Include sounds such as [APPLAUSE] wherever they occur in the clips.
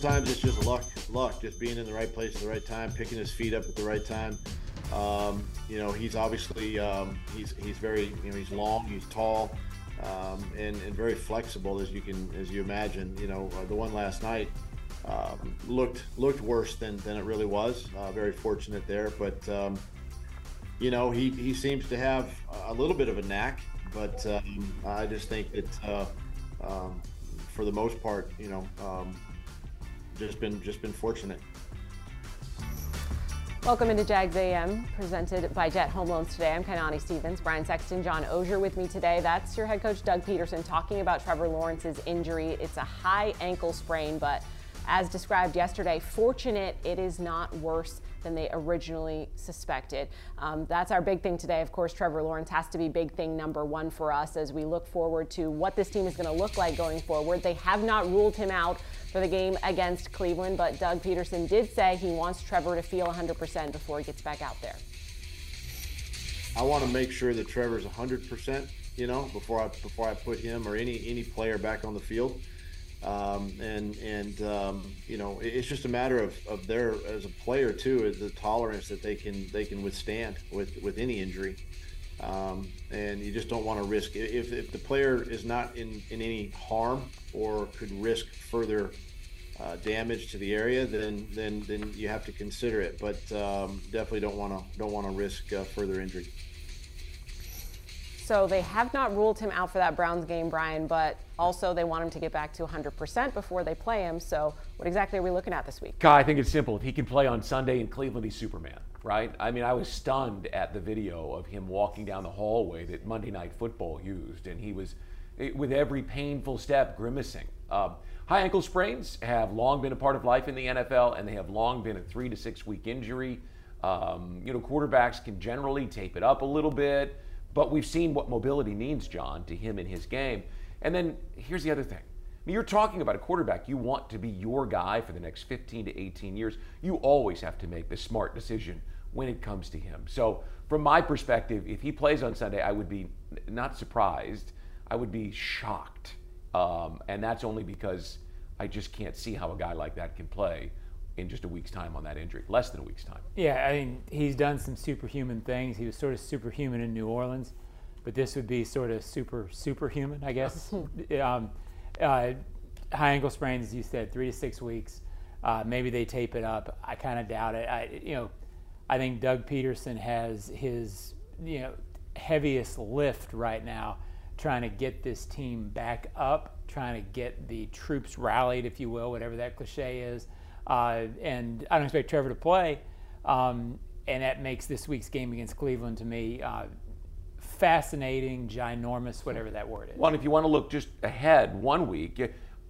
sometimes it's just luck, luck, just being in the right place at the right time, picking his feet up at the right time. Um, you know, he's obviously um, he's he's very you know he's long, he's tall, um, and and very flexible as you can as you imagine. You know, uh, the one last night um, looked looked worse than than it really was. Uh, very fortunate there, but um, you know he he seems to have a little bit of a knack, but um, I just think that. Uh, for the most part, you know, um, just been just been fortunate. Welcome into Jags AM, presented by Jet Home Loans today. I'm Kainani Stevens, Brian Sexton, John Oehser with me today. That's your head coach, Doug Pederson talking about Trevor Lawrence's injury. It's a high ankle sprain, but as described yesterday, fortunate it is not worse than they originally suspected. Um, that's our big thing today. Of course, Trevor Lawrence has to be big thing number one for us as we look forward to what this team is going to look like going forward. They have not ruled him out for the game against Cleveland, but Doug Pederson did say he wants Trevor to feel 100% before he gets back out there. I want to make sure that Trevor's 100%, you know, before I before I put him or any any player back on the field. Um, and and um, you know it's just a matter of, of their as a player too is the tolerance that they can they can withstand with with any injury um, and you just don't want to risk if, if the player is not in, in any harm or could risk further uh, damage to the area then then then you have to consider it but um, definitely don't want to don't want to risk uh, further injury so they have not ruled him out for that Browns game, Brian, but also they want him to get back to 100% before they play him. So what exactly are we looking at this week? God, I think it's simple. If he can play on Sunday in Cleveland, he's Superman, right? I mean, I was stunned at the video of him walking down the hallway that Monday Night Football used, and he was, with every painful step, grimacing. Um, high ankle sprains have long been a part of life in the NFL, and they have long been a three to six week injury. Um, you know, quarterbacks can generally tape it up a little bit. But we've seen what mobility means, John, to him in his game. And then here's the other thing. I mean, you're talking about a quarterback. You want to be your guy for the next 15 to 18 years. You always have to make the smart decision when it comes to him. So, from my perspective, if he plays on Sunday, I would be not surprised. I would be shocked. Um, and that's only because I just can't see how a guy like that can play in just a week's time on that injury, less than a week's time. Yeah, I mean, he's done some superhuman things. He was sort of superhuman in New Orleans, but this would be sort of super superhuman, I guess. [LAUGHS] um, uh, high ankle sprains, as you said, three to six weeks. Uh, maybe they tape it up. I kind of doubt it. I, you know, I think Doug Pederson has his, you know, heaviest lift right now, trying to get this team back up, trying to get the troops rallied, if you will, whatever that cliche is. Uh, and I don't expect Trevor to play. Um, and that makes this week's game against Cleveland to me uh, fascinating, ginormous, whatever that word is. Well, if you want to look just ahead one week,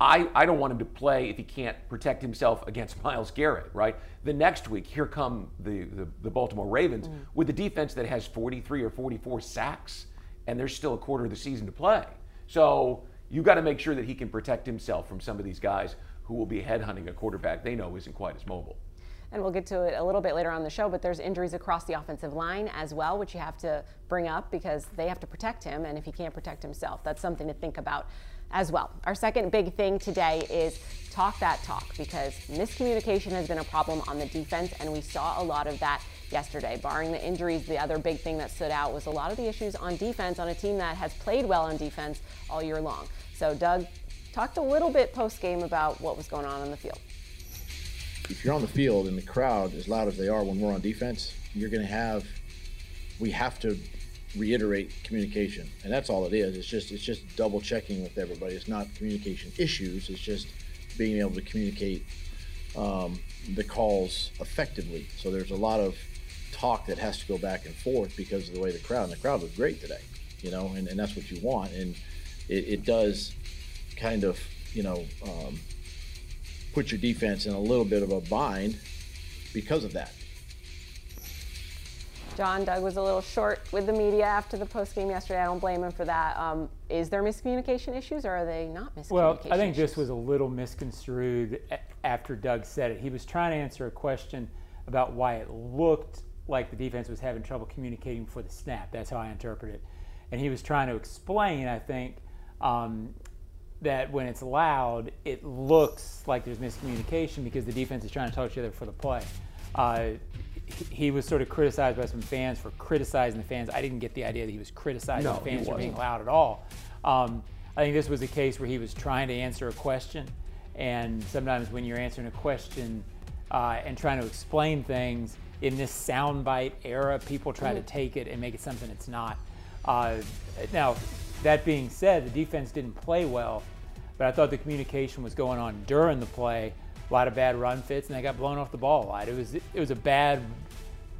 I, I don't want him to play if he can't protect himself against [LAUGHS] Myles Garrett, right? The next week, here come the, the, the Baltimore Ravens mm-hmm. with a defense that has 43 or 44 sacks, and there's still a quarter of the season to play. So you've got to make sure that he can protect himself from some of these guys who will be headhunting a quarterback they know isn't quite as mobile. And we'll get to it a little bit later on the show, but there's injuries across the offensive line as well, which you have to bring up because they have to protect him. And if he can't protect himself, that's something to think about as well. Our second big thing today is talk that talk because miscommunication has been a problem on the defense, and we saw a lot of that yesterday. Barring the injuries, the other big thing that stood out was a lot of the issues on defense on a team that has played well on defense all year long. So, Doug, talked a little bit post game about what was going on in the field. If you're on the field and the crowd, as loud as they are when we're on defense, you're going to have, we have to reiterate communication, and that's all it is. It's just it's just double checking with everybody. It's not communication issues. It's just being able to communicate um, the calls effectively. So there's a lot of talk that has to go back and forth because of the way the crowd and the crowd was great today, you know, and, and that's what you want. And it, it does kind of, you know, um, put your defense in a little bit of a bind because of that. John Doug was a little short with the media after the post game yesterday. I don't blame him for that. Um, is there miscommunication issues, or are they not miscommunication? Well, I think issues? this was a little misconstrued after Doug said it. He was trying to answer a question about why it looked like the defense was having trouble communicating before the snap. That's how I interpret it. And he was trying to explain, I think, um, that when it's loud, it looks like there's miscommunication because the defense is trying to talk to each other for the play. Uh, he was sort of criticized by some fans for criticizing the fans. I didn't get the idea that he was criticizing no, the fans for being loud at all. Um, I think this was a case where he was trying to answer a question, and sometimes when you're answering a question uh, and trying to explain things in this soundbite era, people try mm-hmm. to take it and make it something it's not. Uh, now, that being said, the defense didn't play well, but I thought the communication was going on during the play. A lot of bad run fits, and they got blown off the ball a lot. It was it was a bad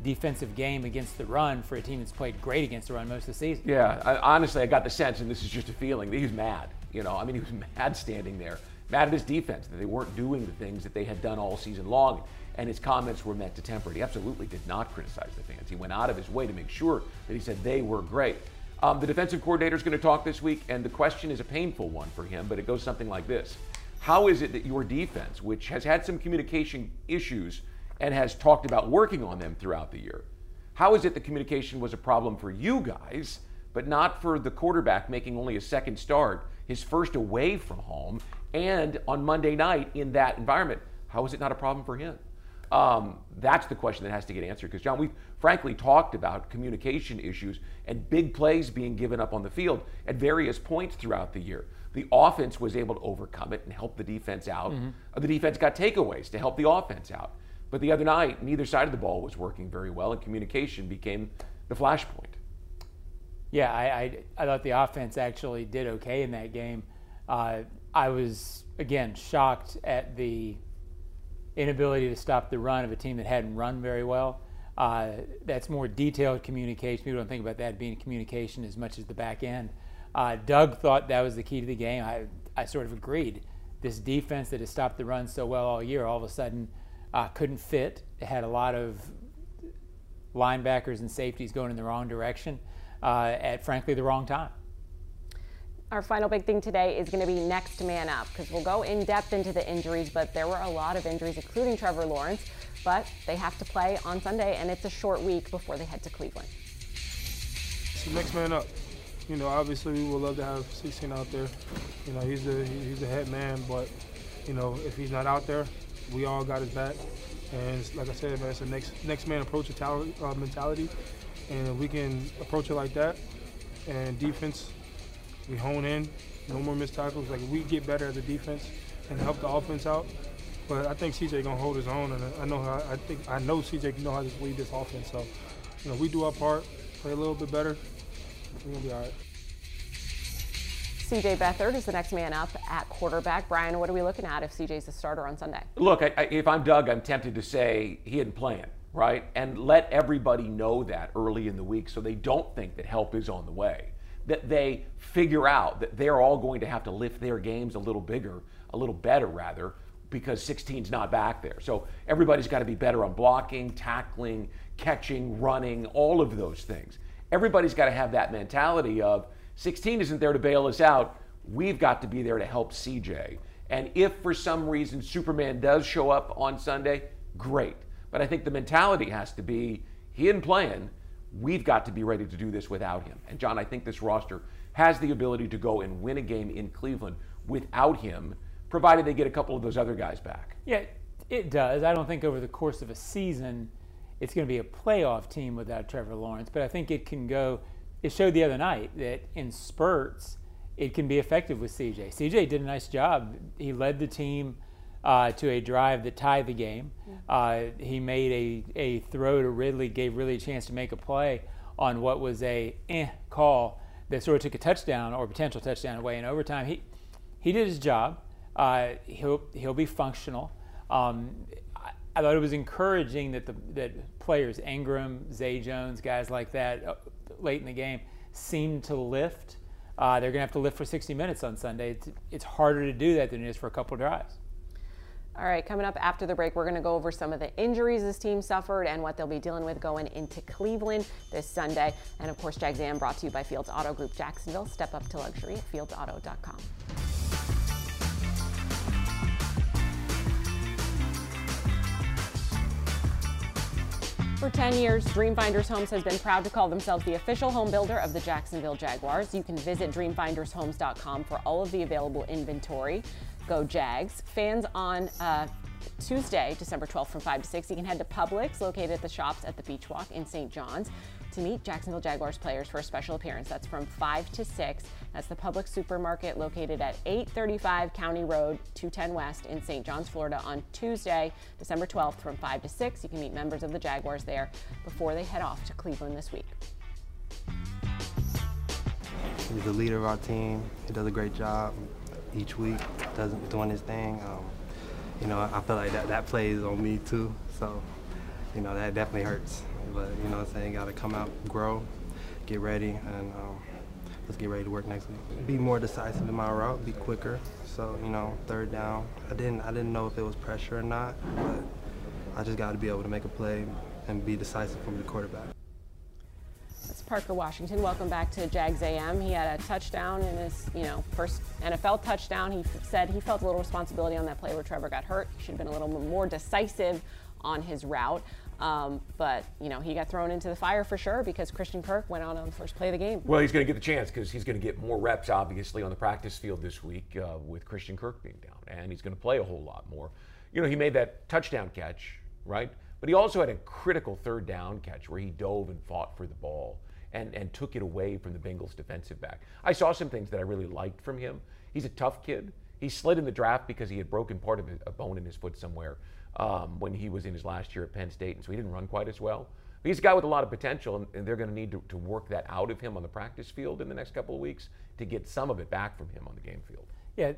defensive game against the run for a team that's played great against the run most of the season. Yeah, I, honestly, I got the sense, and this is just a feeling, that he was mad. You know, I mean, he was mad standing there, mad at his defense that they weren't doing the things that they had done all season long. And his comments were meant to temper it. He absolutely did not criticize the fans. He went out of his way to make sure that he said they were great. Um, the defensive coordinator is going to talk this week, and the question is a painful one for him, but it goes something like this How is it that your defense, which has had some communication issues and has talked about working on them throughout the year, how is it that communication was a problem for you guys, but not for the quarterback making only a second start, his first away from home, and on Monday night in that environment? How is it not a problem for him? Um, that's the question that has to get answered. Because, John, we've frankly talked about communication issues and big plays being given up on the field at various points throughout the year. The offense was able to overcome it and help the defense out. Mm-hmm. The defense got takeaways to help the offense out. But the other night, neither side of the ball was working very well, and communication became the flashpoint. Yeah, I, I, I thought the offense actually did okay in that game. Uh, I was, again, shocked at the inability to stop the run of a team that hadn't run very well. Uh, that's more detailed communication. People don't think about that being communication as much as the back end. Uh, Doug thought that was the key to the game. I, I sort of agreed. This defense that has stopped the run so well all year, all of a sudden uh, couldn't fit. It had a lot of linebackers and safeties going in the wrong direction uh, at, frankly, the wrong time. Our final big thing today is going to be next man up because we'll go in depth into the injuries, but there were a lot of injuries, including Trevor Lawrence. But they have to play on Sunday, and it's a short week before they head to Cleveland. So next man up. You know, obviously we would love to have 16 out there. You know, he's the he's the head man, but you know, if he's not out there, we all got his back. And like I said, man, it's a next next man approach uh, mentality, and we can approach it like that. And defense we hone in, no more missed tackles. Like we get better as a defense and help the offense out. But I think CJ gonna hold his own, and I know how, I think I know CJ can know how to lead this offense. So, you know, we do our part, play a little bit better, we're gonna be all right. CJ Beathard is the next man up at quarterback. Brian, what are we looking at if CJ's a starter on Sunday? Look, I, I, if I'm Doug, I'm tempted to say he didn't playing, right? And let everybody know that early in the week so they don't think that help is on the way that they figure out that they're all going to have to lift their games a little bigger, a little better rather, because 16's not back there. So everybody's got to be better on blocking, tackling, catching, running, all of those things. Everybody's got to have that mentality of 16 isn't there to bail us out. We've got to be there to help CJ. And if for some reason Superman does show up on Sunday, great. But I think the mentality has to be he isn't playing. We've got to be ready to do this without him. And John, I think this roster has the ability to go and win a game in Cleveland without him, provided they get a couple of those other guys back. Yeah, it does. I don't think over the course of a season it's going to be a playoff team without Trevor Lawrence, but I think it can go. It showed the other night that in spurts it can be effective with CJ. CJ did a nice job. He led the team uh, to a drive that tied the game. Uh, he made a, a throw to Ridley, gave Ridley a chance to make a play on what was a eh call that sort of took a touchdown or potential touchdown away in overtime. He he did his job. Uh, he'll he'll be functional. Um, I, thought it was encouraging that the that players Engram, Zay Jones, guys like that, uh, late in the game seemed to lift. Uh, they're going to have to lift for 60 minutes on Sunday. It's, it's harder to do that than it is for a couple drives. All right, coming up after the break, we're going to go over some of the injuries this team suffered and what they'll be dealing with going into Cleveland this Sunday. And of course, Jags Am brought to you by Fields Auto Group Jacksonville. Step up to luxury at fieldsauto.com. For 10 years, Dreamfinders Homes has been proud to call themselves the official home builder of the Jacksonville Jaguars. You can visit dreamfindershomes.com for all of the available inventory. Go Jags. Fans on uh, Tuesday, December 12th from 5 to 6, you can head to Publix, located at the shops at the Beach Walk in St. John's to meet Jacksonville Jaguars players for a special appearance. That's from 5 to 6. That's the Publix supermarket located at 835 County Road 210 West in St. John's, Florida on Tuesday, December 12th from 5 to 6. You can meet members of the Jaguars there before they head off to Cleveland this week. He's the leader of our team. He does a great job each week, does, doing his thing. Um, you know, I feel like that, that plays on me too. So, you know, that definitely hurts. But, you know I'm saying, got to come out, grow, get ready, and um, let's get ready to work next week. Be more decisive in my route, be quicker. So, you know, third down. I didn't, I didn't know if it was pressure or not, but I just got to be able to make a play and be decisive from the quarterback. That's Parker Washington. Welcome back to Jags AM. He had a touchdown in his, you know, first NFL touchdown. He said he felt a little responsibility on that play where Trevor got hurt. He should have been a little more decisive on his route. Um, but you know he got thrown into the fire for sure because Christian Kirk went out on the first play of the game. Well, he's going to get the chance because he's going to get more reps, obviously, on the practice field this week uh, with Christian Kirk being down, and he's going to play a whole lot more. You know, he made that touchdown catch, right? But he also had a critical third down catch where he dove and fought for the ball and, and took it away from the Bengals defensive back. I saw some things that I really liked from him. He's a tough kid. He slid in the draft because he had broken part of a bone in his foot somewhere um, when he was in his last year at Penn State, and so he didn't run quite as well. But he's a guy with a lot of potential, and, and they're going to need to work that out of him on the practice field in the next couple of weeks to get some of it back from him on the game field. Yeah,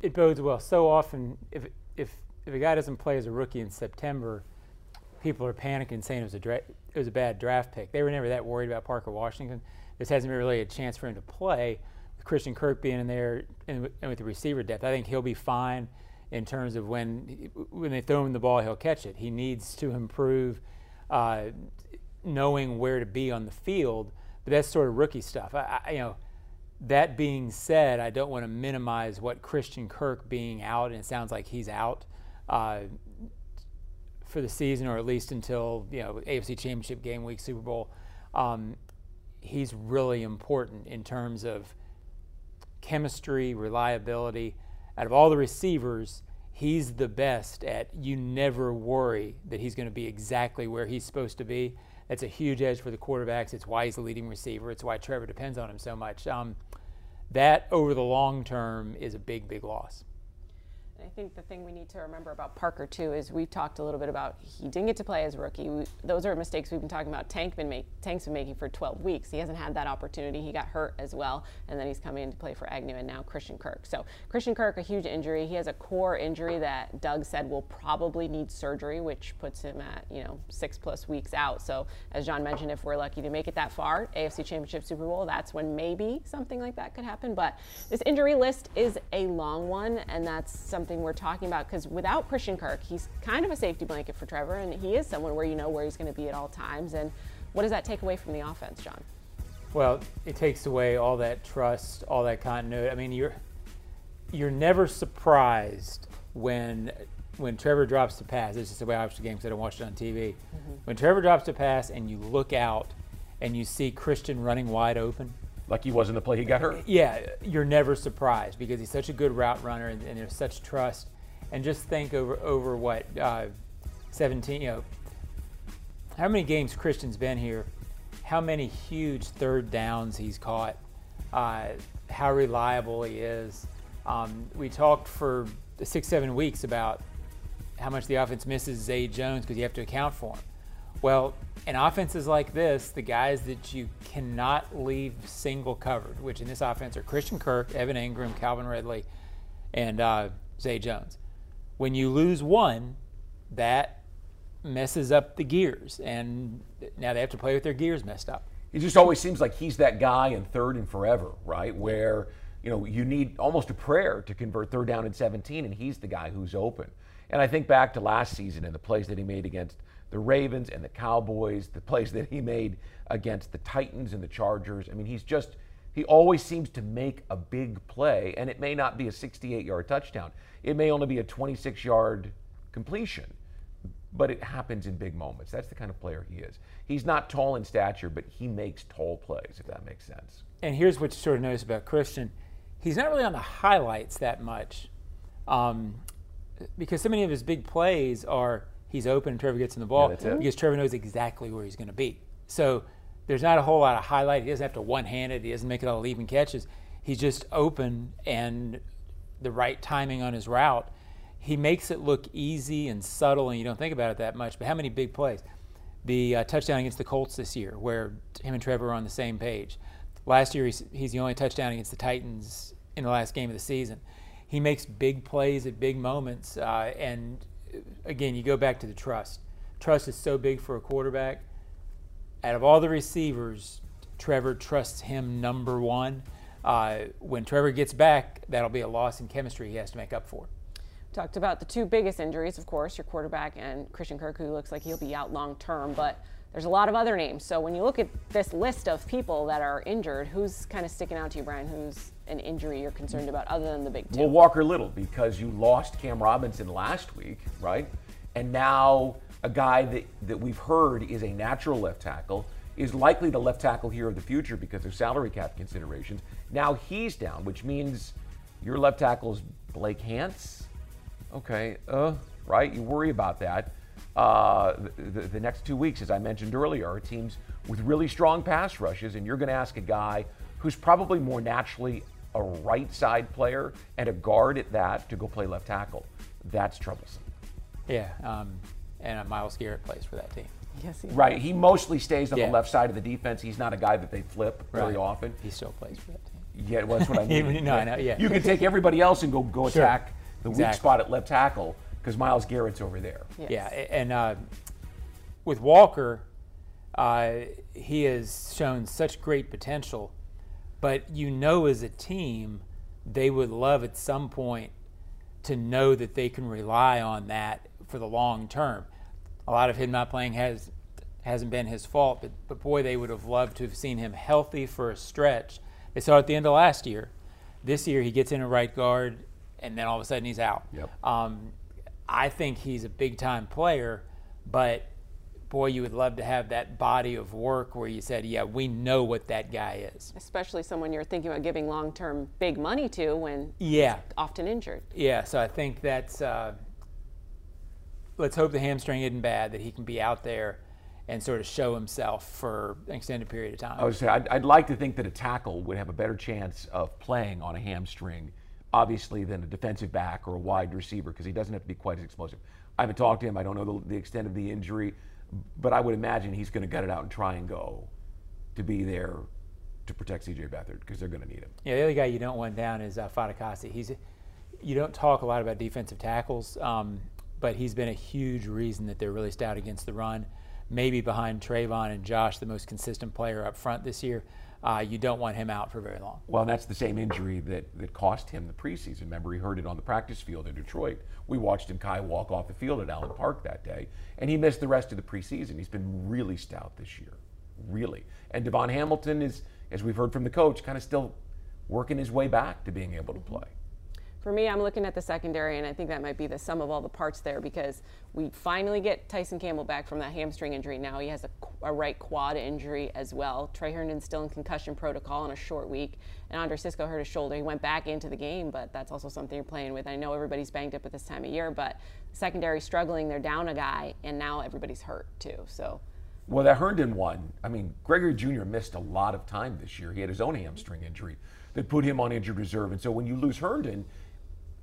it bodes well. So often, if if if a guy doesn't play as a rookie in September, people are panicking, saying it was a dra- it was a bad draft pick. They were never that worried about Parker Washington. This hasn't been really a chance for him to play. Christian Kirk being in there and with the receiver depth, I think he'll be fine in terms of when when they throw him the ball, he'll catch it. He needs to improve uh, knowing where to be on the field, but that's sort of rookie stuff. I, I, you know, that being said, I don't want to minimize what Christian Kirk being out, and it sounds like he's out uh, for the season, or at least until you know AFC Championship game week, Super Bowl. Um, he's really important in terms of chemistry, reliability out of all the receivers, he's the best at you never worry that he's going to be exactly where he's supposed to be. That's a huge edge for the quarterbacks. It's why he's the leading receiver. It's why Trevor depends on him so much. Um, that over the long term is a big, big loss. I think the thing we need to remember about Parker too is we've talked a little bit about he didn't get to play as a rookie. We, those are mistakes we've been talking about. Tank been make, Tank's been making for 12 weeks. He hasn't had that opportunity. He got hurt as well, and then he's coming in to play for Agnew and now Christian Kirk. So Christian Kirk, a huge injury. He has a core injury that Doug said will probably need surgery, which puts him at you know six plus weeks out. So as John mentioned, if we're lucky to make it that far, AFC Championship, Super Bowl, that's when maybe something like that could happen. But this injury list is a long one, and that's something we're talking about because without Christian Kirk, he's kind of a safety blanket for Trevor, and he is someone where you know where he's going to be at all times. And what does that take away from the offense, John? Well, it takes away all that trust, all that continuity. I mean, you're you're never surprised when when Trevor drops the pass. This is the way I watch the game because I don't watch it on TV. Mm-hmm. When Trevor drops the pass and you look out and you see Christian running wide open, like he was in the play he got hurt. Yeah, you're never surprised because he's such a good route runner and, and there's such trust and just think over over what uh, 17. You know, how many games Christian's been here? How many huge third downs he's caught? Uh, how reliable he is. Um, we talked for six, seven weeks about how much the offense misses Zay Jones because you have to account for him. Well, in offenses like this, the guys that you cannot leave single covered, which in this offense are Christian Kirk, Evan Engram, Calvin Ridley, and uh, Zay Jones when you lose one, that messes up the gears, and now they have to play with their gears messed up. It just always seems like he's that guy in third and forever, right? Where you know you need almost a prayer to convert third down and 17, and he's the guy who's open. And I think back to last season and the plays that he made against the Ravens and the Cowboys, the plays that he made against the Titans and the Chargers. I mean, he's just he always seems to make a big play, and it may not be a 68 yard touchdown. It may only be a 26 yard completion. but it happens in big moments. That's the kind of player he is. He's not tall in stature, but he makes tall plays, if that makes sense. And here's what you sort of notice about Christian he's not really on the highlights that much um, because so many of his big plays are he's open and Trevor gets in the ball it. because Trevor knows exactly where he's going to be. So there's not a whole lot of highlight. He doesn't have to one hand it, he doesn't make it all even catches. He's just open and the right timing on his route. He makes it look easy and subtle, and you don't think about it that much. But how many big plays? The uh, touchdown against the Colts this year, where him and Trevor are on the same page. Last year, he's, he's the only touchdown against the Titans in the last game of the season. He makes big plays at big moments. Uh, and again, you go back to the trust. Trust is so big for a quarterback. Out of all the receivers, Trevor trusts him number one. Uh, when Trevor gets back, that'll be a loss in chemistry he has to make up for. Talked about the two biggest injuries, of course, your quarterback and Christian Kirk, who looks like he'll be out long term, but there's a lot of other names. So when you look at this list of people that are injured, who's kind of sticking out to you, Brian? Who's an injury you're concerned about other than the big two? Well, Walker Little, because you lost Cam Robinson last week, right? And now a guy that, that we've heard is a natural left tackle, is likely the left tackle here of the future because of salary cap considerations. Now he's down, which means your left tackle is Blake Hance. Okay, uh, right? You worry about that. Uh, the, the, next two weeks, as I mentioned earlier, are teams with really strong pass rushes, and you're going to ask a guy who's probably more naturally a right side player and a guard at that to go play left tackle. That's troublesome. Yeah, um, and Myles Garrett plays for that team. Yes, he Right. He mostly stays on Yeah. the left side of the defense. He's not a guy that they flip very often. He still plays for that team. Yeah, well, that's what I [LAUGHS] mean. No, I know, yeah. You can take everybody else and go go Sure. attack the weak spot at left tackle because Myles Garrett's over there. Yes. Yeah, and uh, with Walker, uh, he has shown such great potential, but you know, as a team, they would love at some point to know that they can rely on that for the long term. A lot of him not playing has hasn't been his fault, but, but boy, they would have loved to have seen him healthy for a stretch. They saw at the end of last year. This year, he gets in a right guard, and then all of a sudden he's out. Yep. Um, I think he's a big time player, but boy, you would love to have that body of work where you said, yeah, we know what that guy is. Especially someone you're thinking about giving long term big money to when Yeah. often injured. Yeah, so I think that's, uh, let's hope the hamstring isn't bad, that he can be out there and sort of show himself for an extended period of time. I would say I'd, I'd like to think that a tackle would have a better chance of playing on a hamstring, obviously, than a defensive back or a wide receiver because he doesn't have to be quite as explosive. I haven't talked to him. I don't know the, the extent of the injury, but I would imagine he's going to gut it out and try and go to be there to protect C.J. Beathard because they're going to need him. Yeah, the other guy you don't want down is uh. He's you don't talk a lot about defensive tackles, um, but he's been a huge reason that they're really stout against the run. Maybe behind Travon and Josh, the most consistent player up front this year. Uh, you don't want him out for very long. Well, that's the same injury that, that cost him the preseason. Remember, he hurt it on the practice field in Detroit. We watched him Kai walk off the field at Allen Park that day, and he missed the rest of the preseason. He's been really stout this year, really. And DaVon Hamilton is, as we've heard from the coach, kind of still working his way back to being able to play. For me, I'm looking at the secondary, and I think that might be the sum of all the parts there because we finally get Tyson Campbell back from that hamstring injury. Now he has a, a right quad injury as well. Tre Herndon's still in concussion protocol on a short week, and Andre Cisco hurt his shoulder. He went back into the game, but that's also something you're playing with. I know everybody's banged up at this time of year, but secondary struggling. They're down a guy, and now everybody's hurt too. So Well, that Herndon one, I mean, Gregory Jr. missed a lot of time this year. He had his own hamstring injury that put him on injured reserve. And so when you lose Herndon,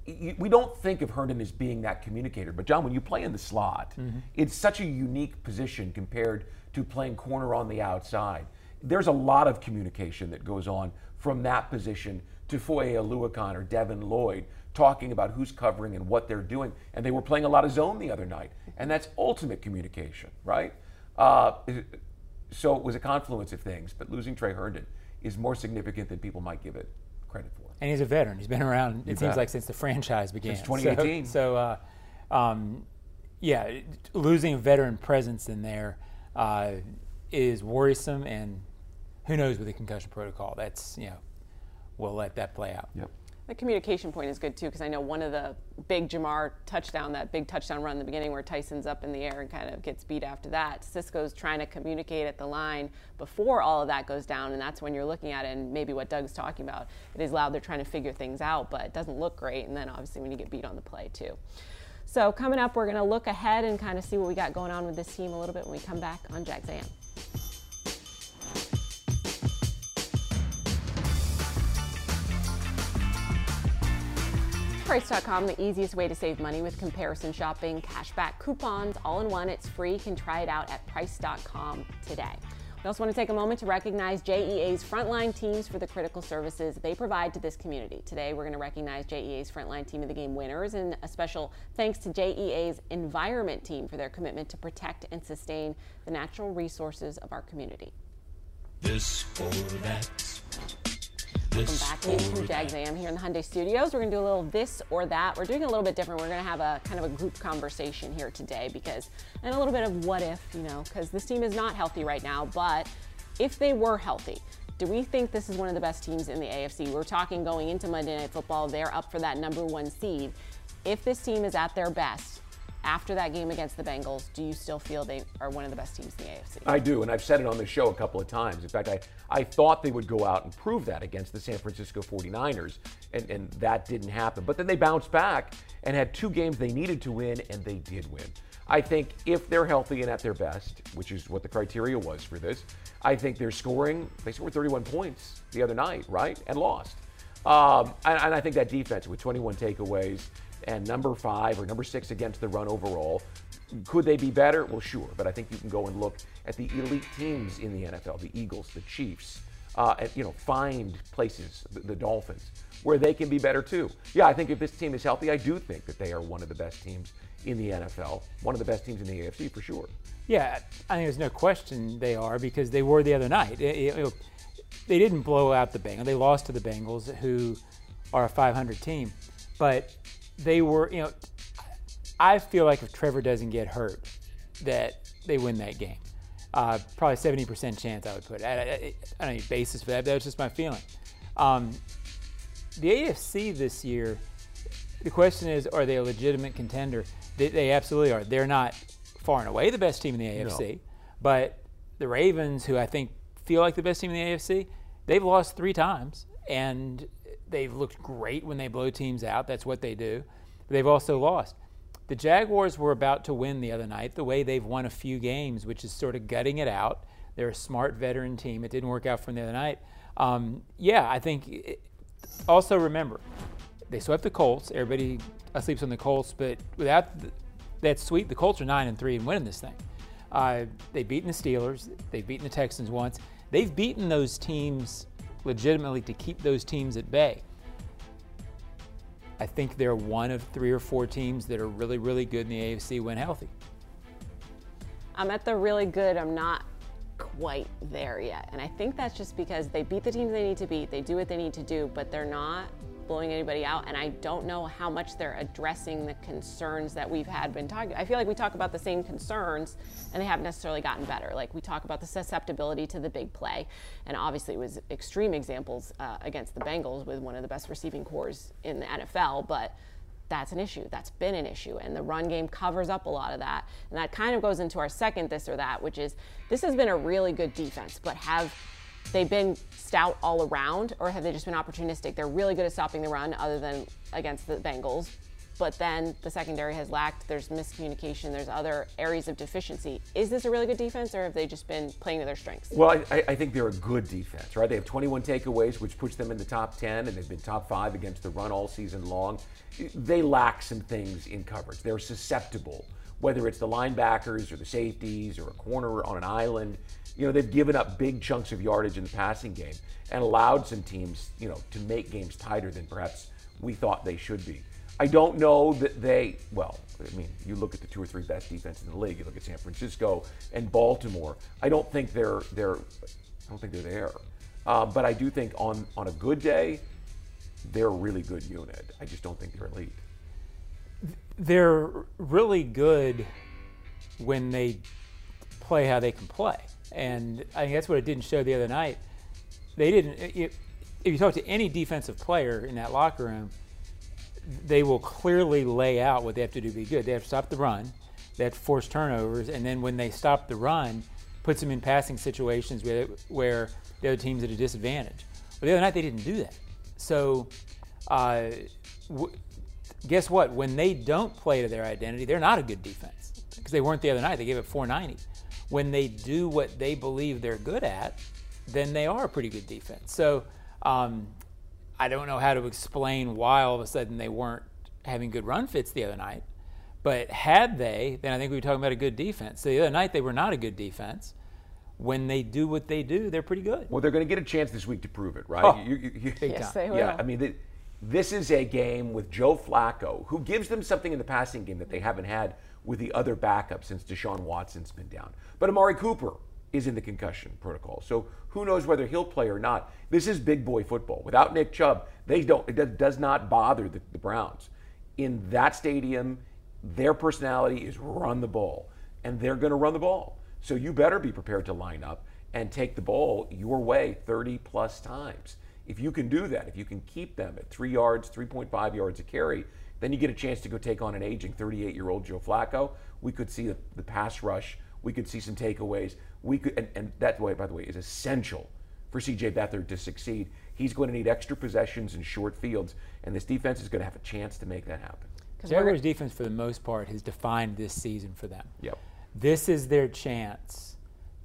we don't think of Herndon as being that communicator. But, John, when you play in the slot, it's such a unique position compared to playing corner on the outside. There's a lot of communication that goes on from that position to Foye Oluokun or Devin Lloyd talking about who's covering and what they're doing. And they were playing a lot of zone the other night. And that's ultimate communication, right? Uh, so it was a confluence of things, but losing Tre Herndon is more significant than people might give it credit for. And he's a veteran. He's been around. It seems bet. like since the franchise began. Since 2018. So, so uh, um, yeah, losing a veteran presence in there uh, is worrisome, and who knows with the concussion protocol? That's you know, we'll let that play out. Yep. The communication point is good too, because I know one of the big Ja'Marr touchdown, that big touchdown run in the beginning where Tyson's up in the air and kind of gets beat after that. Cisco's trying to communicate at the line before all of that goes down, and that's when you're looking at it and maybe what Doug's talking about. It is loud, they're trying to figure things out, but it doesn't look great, and then obviously when you get beat on the play too. So coming up, we're going to look ahead and kind of see what we got going on with this team a little bit when we come back on Jags AM. Price.com, the easiest way to save money with comparison shopping, cashback coupons, all in one. It's free. You can try it out at Price.com today. We also want to take a moment to recognize JEA's frontline teams for the critical services they provide to this community. Today, we're going to recognize JEA's frontline team of the game winners, and a special thanks to JEA's environment team for their commitment to protect and sustain the natural resources of our community. This or that. Welcome back to Jags AM here in the Hyundai Studios. We're going to do a little this or that. We're doing a little bit different. We're going to have a kind of a group conversation here today because, and a little bit of what if, you know, because this team is not healthy right now. But if they were healthy, do we think this is one of the best teams in the AFC? We're talking going into Monday Night Football. They're up for that number one seed. If this team is at their best, after that game against the Bengals, do you still feel they are one of the best teams in the AFC? I do, and I've said it on the show a couple of times. In fact, I, I thought they would go out and prove that against the San Francisco 49ers, and, and that didn't happen. But then they bounced back and had two games they needed to win, and they did win. I think if they're healthy and at their best, which is what the criteria was for this, I think they're scoring, they scored 31 points the other night, right? And lost. Um, and, and I think that defense with 21 takeaways, and number five or number six against the run overall. Could they be better? Well, sure, but I think you can go and look at the elite teams in the NFL, the Eagles, the Chiefs, uh, and, you know, find places, the, the Dolphins, where they can be better too. Yeah, I think if this team is healthy, I do think that they are one of the best teams in the NFL, one of the best teams in the AFC for sure. Yeah, I think there's no question they are because they were the other night. It, it, they didn't blow out the Bengals. They lost to the Bengals, who are a 500 team. But they were, you know, I feel like if Trevor doesn't get hurt, that they win that game. Uh, probably 70% chance I would put. I, I, I don't need basis for that. That was just my feeling. Um, the AFC this year, the question is, are they a legitimate contender? They, they, absolutely are. They're not far and away the best team in the AFC, no. but the Ravens, who I think feel like the best team in the AFC, they've lost three times, and they've looked great when they blow teams out. That's what they do. But they've also lost. The Jaguars were about to win the other night the way they've won a few games, which is sort of gutting it out. They're a smart veteran team. It didn't work out them the other night. Um, yeah, I think. It, also remember, they swept the Colts. Everybody sleeps on the Colts, but without the, that sweep, the Colts are nine and three and winning this thing. Uh, they've beaten the Steelers. They've beaten the Texans once. They've beaten those teams legitimately to keep those teams at bay. I think they're one of three or four teams that are really, really good in the AFC when healthy. I'm at the really good. I'm not quite there yet. And I think that's just because they beat the teams they need to beat, they do what they need to do, but they're not blowing anybody out. And I don't know how much they're addressing the concerns that we've had been talking. I feel like we talk about the same concerns and they haven't necessarily gotten better. Like we talk about the susceptibility to the big play. And obviously it was extreme examples uh, against the Bengals with one of the best receiving corps in the NFL. But that's an issue. That's been an issue. And the run game covers up a lot of that. And that kind of goes into our second this or that, which is this has been a really good defense, but have they've been stout all around, or have they just been opportunistic? They're really good at stopping the run, other than against the Bengals. But then the secondary has lacked. There's miscommunication. There's other areas of deficiency. Is this a really good defense, or have they just been playing to their strengths? Well, I, I think they're a good defense, right? They have 21 takeaways, which puts them in the top 10, and they've been top five against the run all season long. They lack some things in coverage. They're susceptible, whether it's the linebackers or the safeties or a corner on an island you know, they've given up big chunks of yardage in the passing game and allowed some teams, you know, to make games tighter than perhaps we thought they should be. I don't know that they, well, I mean, you look at the two or three best defenses in the league. You look at San Francisco and Baltimore. I don't think they're they're, I don't think they're there. Uh, but I do think on on a good day, they're a really good unit. I just don't think they're elite. They're really good when they play how they can play. And I think that's what it didn't show the other night. They didn't. If you talk to any defensive player in that locker room, they will clearly lay out what they have to do to be good. They have to stop the run, they have to force turnovers, and then when they stop the run, puts them in passing situations where, where the other team's at a disadvantage. But the other night they didn't do that. So, uh, w- guess what? When they don't play to their identity, they're not a good defense because they weren't the other night. They gave up 490. When they do what they believe they're good at, then they are a pretty good defense. So um, I don't know how to explain why all of a sudden they weren't having good run fits the other night. But had they, then I think we were talking about a good defense. So the other night they were not a good defense. When they do what they do, they're pretty good. Well, they're going to get a chance this week to prove it, right? Oh, You- you- you- big Yes, time. they will. Yeah, I mean, th- this is a game with Joe Flacco, who gives them something in the passing game that they haven't had with the other backups since Deshaun Watson's been down. But Amari Cooper is in the concussion protocol, so who knows whether he'll play or not. This is big boy football. Without Nick Chubb, they don't. It does- not bother the, the Browns. In that stadium, their personality is run the ball, and they're going to run the ball. So you better be prepared to line up and take the ball your way 30 plus times. If you can do that, if you can keep them at three yards, 3.5 yards a carry, then you get a chance to go take on an aging 38 year old Joe Flacco. We could see the, the pass rush. We could see some takeaways. We could, and, and that way, by the way, is essential for CJ Beathard to succeed. He's going to need extra possessions and short fields, and this defense is going to have a chance to make that happen. 'Cause we're- Jaguars defense, for the most part, has defined this season for them. Yep. This is their chance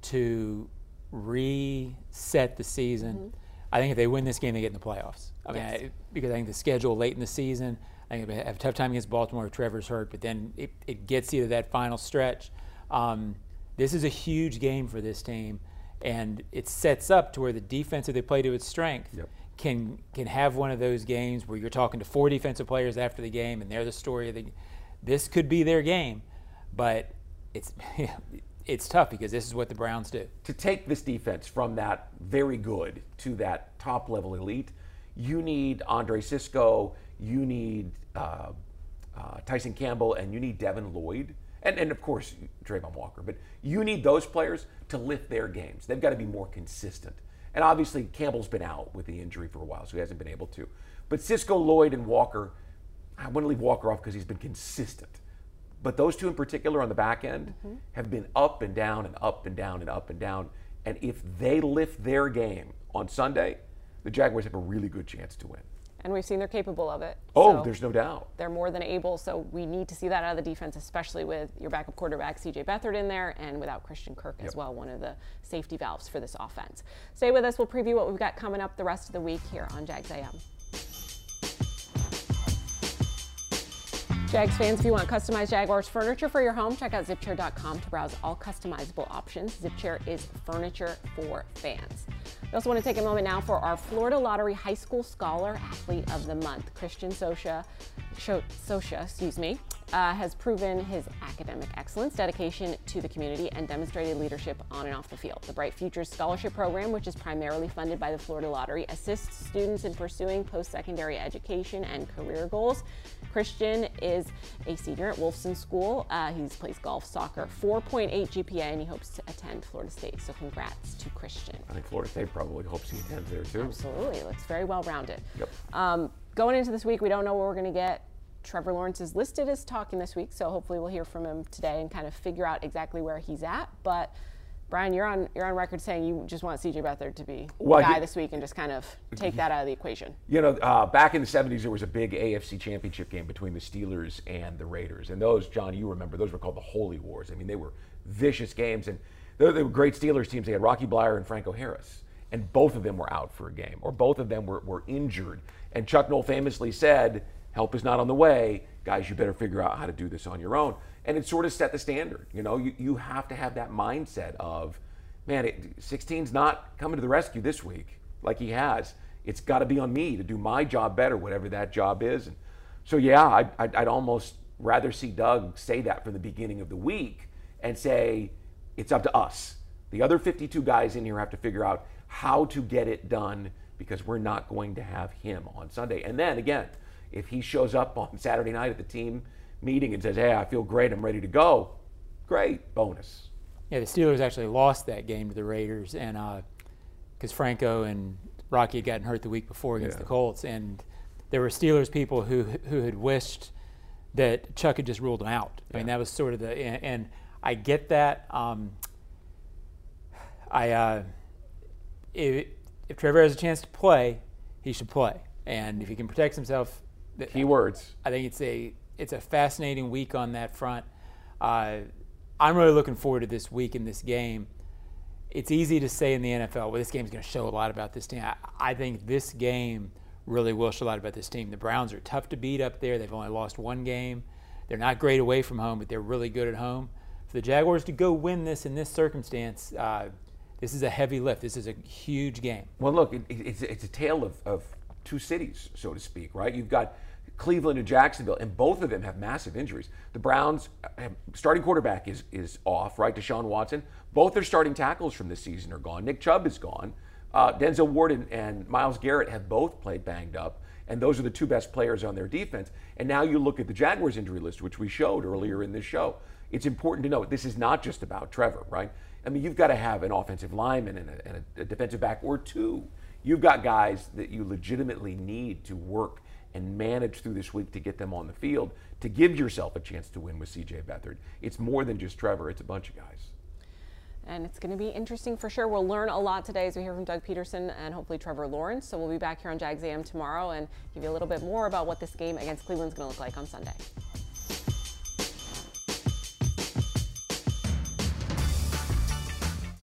to reset the season. Mm-hmm. I think if they win this game, they get in the playoffs. I mean, Yes. I, because I think the schedule late in the season, I think they have a tough time against Baltimore if Trevor's hurt, but then it, it gets you to that final stretch. Um, this is a huge game for this team, and it sets up to where the defense, if they play to its strength, Yep. can can have one of those games where you're talking to four defensive players after the game, and they're the story of the. Game. This could be their game, but it's [LAUGHS] it's tough because this is what the Browns do. to take this defense from that very good to that top level elite, you need Andre Cisco, you need uh, uh, Tyson Campbell, and you need Devin Lloyd, and, and of course Travon Walker. But you need those players to lift their games. They've got to be more consistent. And obviously Campbell's been out with the injury for a while, so he hasn't been able to. But Cisco, Lloyd, and Walker, I want to leave Walker off because he's been consistent. But those two in particular on the back end mm-hmm. have been up and down and up and down and up and down. And if they lift their game on Sunday, the Jaguars have a really good chance to win. and we've seen they're capable of it. Oh, So there's no doubt. they're more than able. So we need to see that out of the defense, especially with your backup quarterback CJ Beathard in there, and without Christian Kirk as well, one of the safety valves for this offense. Stay with us. We'll preview what we've got coming up the rest of the week here on Jags AM. Jags fans, if you want customized Jaguars furniture for your home, check out zipchair.com to browse all customizable options. Zipchair is furniture for fans. We also want to take a moment now for our Florida Lottery High School Scholar Athlete of the Month. Christian Socia, Sho- Socia excuse me, uh, has proven his academic excellence, dedication to the community, and demonstrated leadership on and off the field. The Bright Futures Scholarship Program, which is primarily funded by the Florida Lottery, assists students in pursuing post secondary education and career goals. Christian is a senior at Wolfson School. Uh, he plays golf, soccer, 4.8 GPA, and he hopes to attend Florida State. So, congrats to Christian. I think Florida State probably hopes he attends there too. Absolutely. Looks very well rounded. Yep. Um, going into this week, we don't know what we're going to get. Trevor Lawrence is listed as talking this week, so hopefully we'll hear from him today and kind of figure out exactly where he's at. But Brian, you're on you're on record saying you just want CJ Beathard to be Well, the guy he- this week and just kind of take that out of the equation. You know, uh, back in the 70s, there was a big AFC championship game between the Steelers and the Raiders. And those, John, you remember, those were called the Holy Wars. I mean, they were vicious games. And they they were great Steelers teams. They had Rocky Bleier and Franco Harris. And both of them were out for a game, or both of them were, were injured. And Chuck Noll famously said, Help is not on the way. Guys, you better figure out how to do this on your own. And it sort of set the standard. You know, you, you have to have that mindset of, man, it, 16's not coming to the rescue this week like he has. It's got to be on me to do my job better, whatever that job is. And so, yeah, I'd, I'd, I'd almost rather see Doug say that from the beginning of the week and say, it's up to us. The other 52 guys in here have to figure out how to get it done because we're not going to have him on Sunday. And then again, if he shows up on [LAUGHS] Saturday night at the team meeting and says, hey, I feel great, I'm ready to go, great, bonus. Yeah, the Steelers actually lost that game to the Raiders, and because Franco and Rocky had gotten hurt the week before against Yeah. the Colts, and there were Steelers people who who had wished that Chuck had just ruled him out. I mean, that was sort of the and, and I get that. Um, I uh, if, if Trevor has a chance to play, he should play, and if he can protect himself, th- Keywords. I think it's a it's a fascinating week on that front. Uh, I'm really looking forward to this week in this game. It's easy to say in the NFL, well, this game's going to show a lot about this team. I, I think this game really will show a lot about this team. The Browns are tough to beat up there. They've only lost one game. They're not great away from home, but they're really good at home. For the Jaguars to go win this in this circumstance, uh, this is a heavy lift. This is a huge game. Well, look, it, it's, it's a tale of, of two cities, so to speak, right? You've got Cleveland and Jacksonville, and both of them have massive injuries. The Browns starting quarterback is is off, right? Deshaun Watson. Both their starting tackles from this season are gone. Nick Chubb is gone. Uh, Denzel Ward and, and Myles Garrett have both played banged up, and those are the two best players on their defense. And now you look at the Jaguars injury list, which we showed earlier in this show. It's important to note this is not just about Trevor, right? I mean, you've got to have an offensive lineman and a, and a defensive back or two. You've got guys that you legitimately need to work and manage through this week to get them on the field to give yourself a chance to win with CJ Beathard. It's more than just Trevor, it's a bunch of guys. And it's going to be interesting for sure. We'll learn a lot today as we hear from Doug Pederson and hopefully Trevor Lawrence. So we'll be back here on Jags AM tomorrow and give you a little bit more about what this game against Cleveland is going to look like on Sunday.